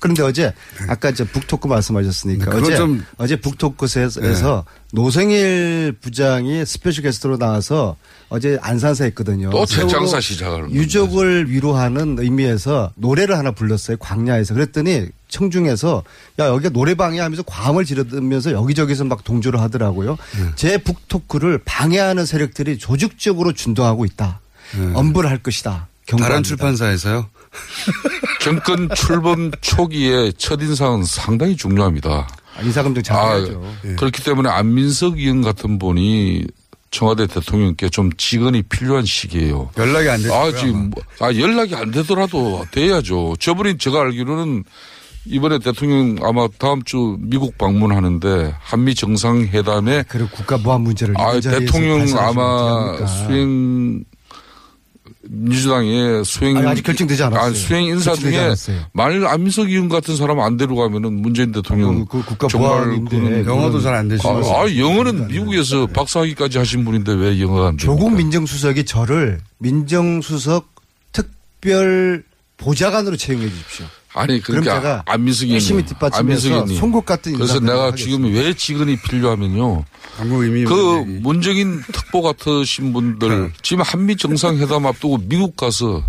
그런데 어제 아까 저 북토크 말씀하셨으니까 네, 어제 좀- 어제 북토크에서 노성일 부장이 special guest로 나와서 어제 안산사 했거든요. 또 대장사 시작하는 유족을 위로하는 의미에서 노래를 하나 불렀어요. 광야에서. 그랬더니 청중에서 야 여기가 노래방이야 하면서 고함을 지르면서 여기저기서 막 동조를 하더라고요. 네. 제 book talk를 방해하는 세력들이 조직적으로 준동하고 있다. 엄벌할 것이다. 다른 경고합니다. 출판사에서요? 정권 출범 초기에 첫인상은 상당히 중요합니다. 아, 인사검증 잘 해야죠. 예. 그렇기 때문에 안민석 의원 같은 분이 청와대 대통령께 좀 직언이 필요한 시기예요. 연락이 안 됐어요. 아, 지금, 뭐- 아, 연락이 안 되더라도 돼야죠. 저분이 제가 알기로는 이번에 대통령 아마 다음 주 미국 방문하는데 한미 정상회담에 그리고 국가 보안 문제를 아, 대통령 아마? 수행 민주당의 수행 아니, 아직 결정되지 않았어요. 아니, 수행 인사 중에. 만일 안민석 의원 같은 사람 안 데려가면은 문재인 대통령 그 국가 정말 그는 영어도 잘 안 되시는 아, 아, 영어는 미국에서 박사학위까지 하신 분인데 왜 영어가 안 돼요? 조국 민정수석이 저를 민정수석 특별 보좌관으로 채용해 주십시오. 아니 그러니까 제가 안민석 열심히 의원님. 송곳 같은 그래서 내가 하겠습니다. 지금 왜 직원이 필요하면요. 그 문정인 특보 같으신 분들 지금 한미 정상회담 앞두고 미국 가서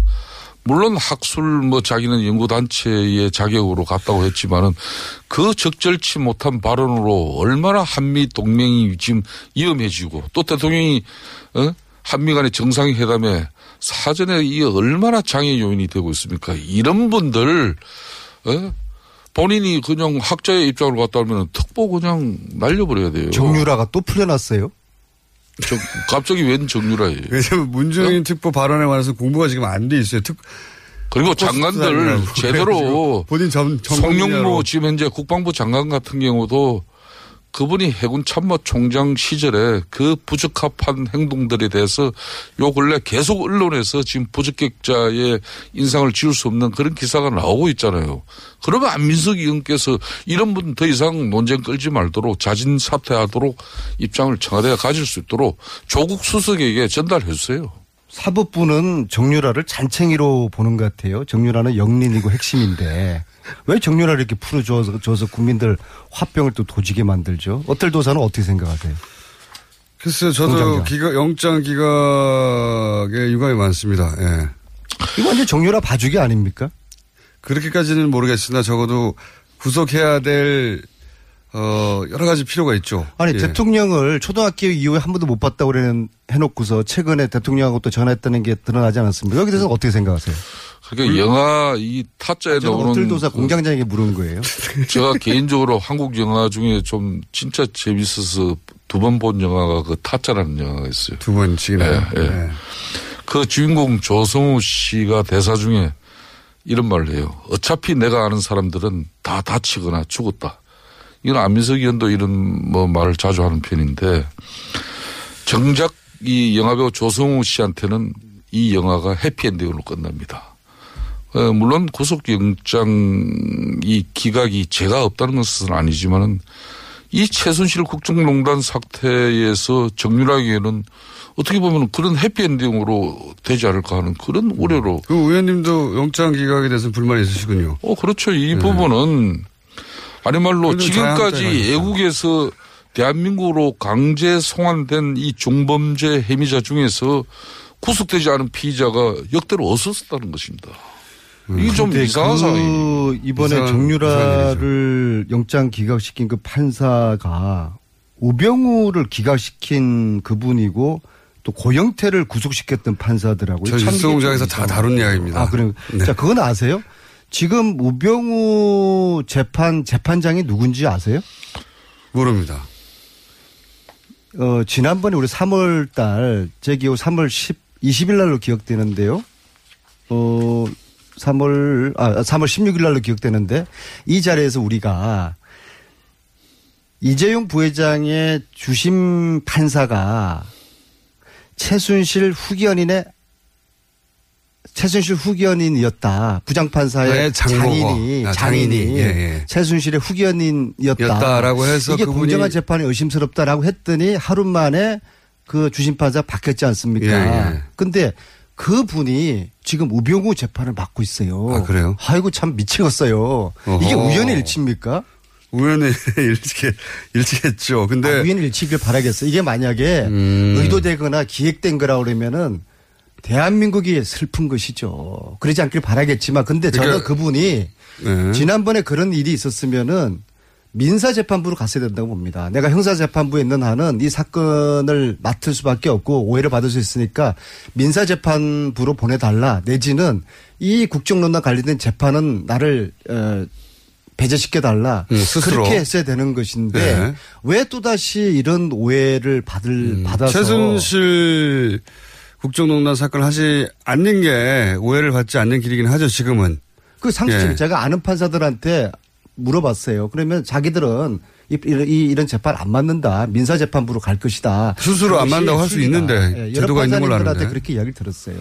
물론 학술 뭐 자기는 연구단체의 자격으로 갔다고 했지만은 그 적절치 못한 발언으로 얼마나 한미 동맹이 지금 위험해지고 또 대통령이 어? 한미 간의 정상회담에 사전에 이 얼마나 장애 요인이 되고 있습니까? 이런 분들 어? 본인이 그냥 학자의 입장으로 갔다 오면 특보 그냥 날려버려야 돼요. 정유라가 또 풀려났어요. 저 갑자기 웬 정유라예요? 왜냐면 문재인 특보 발언에 관해서 공부가 지금 안 돼 있어요. 특, 그리고 장관들 제대로 본인 전 송영무 지금 현재 국방부 장관 같은 경우도 그분이 해군 참모 총장 시절에 그 부적합한 행동들에 대해서 요 근래 계속 언론에서 지금 부적격자의 인상을 지울 수 없는 그런 기사가 나오고 있잖아요. 그러면 안민석 의원께서 이런 분 더 이상 논쟁 끌지 말도록 자진 사퇴하도록 입장을 청와대가 가질 수 있도록 조국 수석에게 전달해 주세요. 사법부는 정유라를 잔챙이로 보는 것 같아요. 정유라는 영린이고 핵심인데 왜 정유라를 이렇게 풀어줘서 줘서 국민들 화병을 또 도지게 만들죠? 어떨 도사는 어떻게 생각하세요? 글쎄요, 저도 기각, 영장 기각에 유감이 많습니다. 예. 이거 완전 정유라 봐주기 아닙니까? 그렇게까지는 모르겠으나 적어도 구속해야 될 어, 여러 가지 필요가 있죠. 아니, 예. 대통령을 초등학교 이후에 한 번도 못 봤다고 그래는 해놓고서 최근에 대통령하고 또 전화했다는 게 드러나지 않았습니까? 여기 대해서 어떻게 생각하세요? 그러니까 영화 이 타짜에 나오는 그 공장장에게 물은 거예요. 제가 개인적으로 한국 영화 중에 좀 진짜 재밌어서 두 번 본 영화가 그 타짜라는 영화가 있어요. 두 번씩이나. 예, 예. 그 주인공 조성우 씨가 대사 중에 이런 말을 해요. 어차피 내가 아는 사람들은 다 다치거나 죽었다. 이건 안민석 의원도 이런 뭐 말을 자주 하는 편인데 정작 이 영화배우 조성우 씨한테는 이 영화가 해피엔딩으로 끝납니다. 어, 물론 구속영장 이 기각이 제가 없다는 것은 아니지만은 이 최순실 국정농단 사태에서 정유라에게는 어떻게 보면 그런 해피엔딩으로 되지 않을까 하는 그런 우려로. 그 의원님도 영장 기각에 대해서 불만이 있으시군요. 어, 그렇죠. 이 부분은 아니 말로 지금까지 자양자양하니까. 애국에서 대한민국으로 강제 송환된 이 중범죄 혐의자 중에서 구속되지 않은 피의자가 역대로 없었다는 것입니다. 이게 좀 이상한 상황이. 그 이번에 이상한- 정유라를 영장 기각시킨 그 판사가 우병우를 기각시킨 그분이고 또 고영태를 구속시켰던 판사더라고요. 저참 뉴스공장에서 이게 다 다룬 이야기입니다. 아, 그래요? 네. 자, 그건 아세요? 지금 우병우 재판, 재판장이 누군지 아세요? 모릅니다. 어, 지난번에 우리 3월 달, 제 기억 3월 10, 20일 날로 기억되는데요. 어, 3월, 아, 3월 16일 날로 기억되는데 이 자리에서 우리가 이재용 부회장의 주심 판사가 최순실 후견인의 최순실 후견인이었다. 부장판사의 네. 장인이 아, 장인이. 예, 예. 최순실의 후견인이었다. 였다라고 해서 이게 그분이- 공정한 재판이 의심스럽다라고 했더니 하루 만에 그 주심판사 바뀌었지 않습니까? 예, 예. 근데 그 분이 지금 우병우 재판을 맡고 있어요. 아, 그래요? 아이고 참 미치겠어요. 이게 어허. 우연의 일치입니까? 우연의 일치, 일치겠죠. 근데. 아, 우연의 일치길 바라겠어요. 이게 만약에 음. 의도되거나 기획된 거라 그러면은 대한민국이 슬픈 것이죠. 그러지 않길 바라겠지만 근데 저는 그러니까- 그분이 네. 지난번에 그런 일이 있었으면은 민사재판부로 갔어야 된다고 봅니다. 내가 형사재판부에 있는 한은 이 사건을 맡을 수밖에 없고 오해를 받을 수 있으니까 민사재판부로 보내달라 내지는 이 국정농단 관련된 재판은 나를 어, 배제시켜달라 음, 스스로. 그렇게 했어야 되는 것인데 네. 왜 또다시 이런 오해를 받을 받아서 최순실 국정농단 사건을 하지 않는 게 오해를 받지 않는 길이긴 하죠, 지금은. 그 상식적으로 예. 제가 아는 판사들한테 물어봤어요. 그러면 자기들은 이, 이, 이런 재판 안 맞는다. 민사재판부로 갈 것이다. 스스로 안 맞는다고 할수 순리다. 있는데 예, 여러 제도가 있는 걸로 아는데. 그렇게 이야기를 들었어요.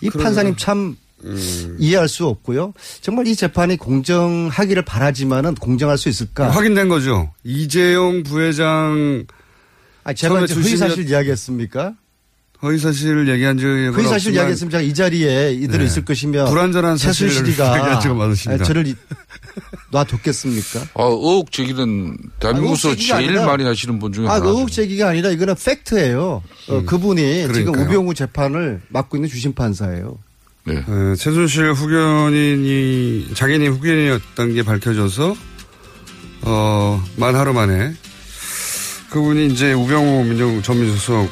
이 그러면- 판사님 참 음. 이해할 수 없고요. 정말 이 재판이 공정하기를 바라지만은 공정할 수 있을까? 확인된 거죠. 이재용 부회장 아, 제가 이제 주심이었- 허위사실 이야기했습니까? 허위사실 얘기한 적이 허위사실 이야기했으면 제가 이 자리에 이대로 네. 있을 것이며 불완전한 사실을 최순실이가 얘기한 적은 많으십니다. 저를 이- 놔뒀겠습니까? 아, 의혹 제기는 대한민국에서 제기가 제일 아니라- 많이 하시는 분 중에 아, 하나죠. 의혹 제기가 아니라 이거는 팩트예요. 어, 그분이 지금 음. 그러니까요. 우병우 재판을 맡고 있는 주심 판사예요. 네. 에, 최순실 후견인이 자기니 후견인이었던 게 밝혀져서 어, 만 하루 만에 그분이 이제 우병우 민정 전민수석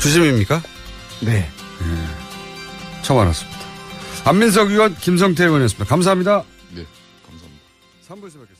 주심입니까? 네. 처음 알았습니다. 안민석 의원, 김성태 의원이었습니다. 감사합니다. 네, 감사합니다. 3부에서 뵙겠습니다.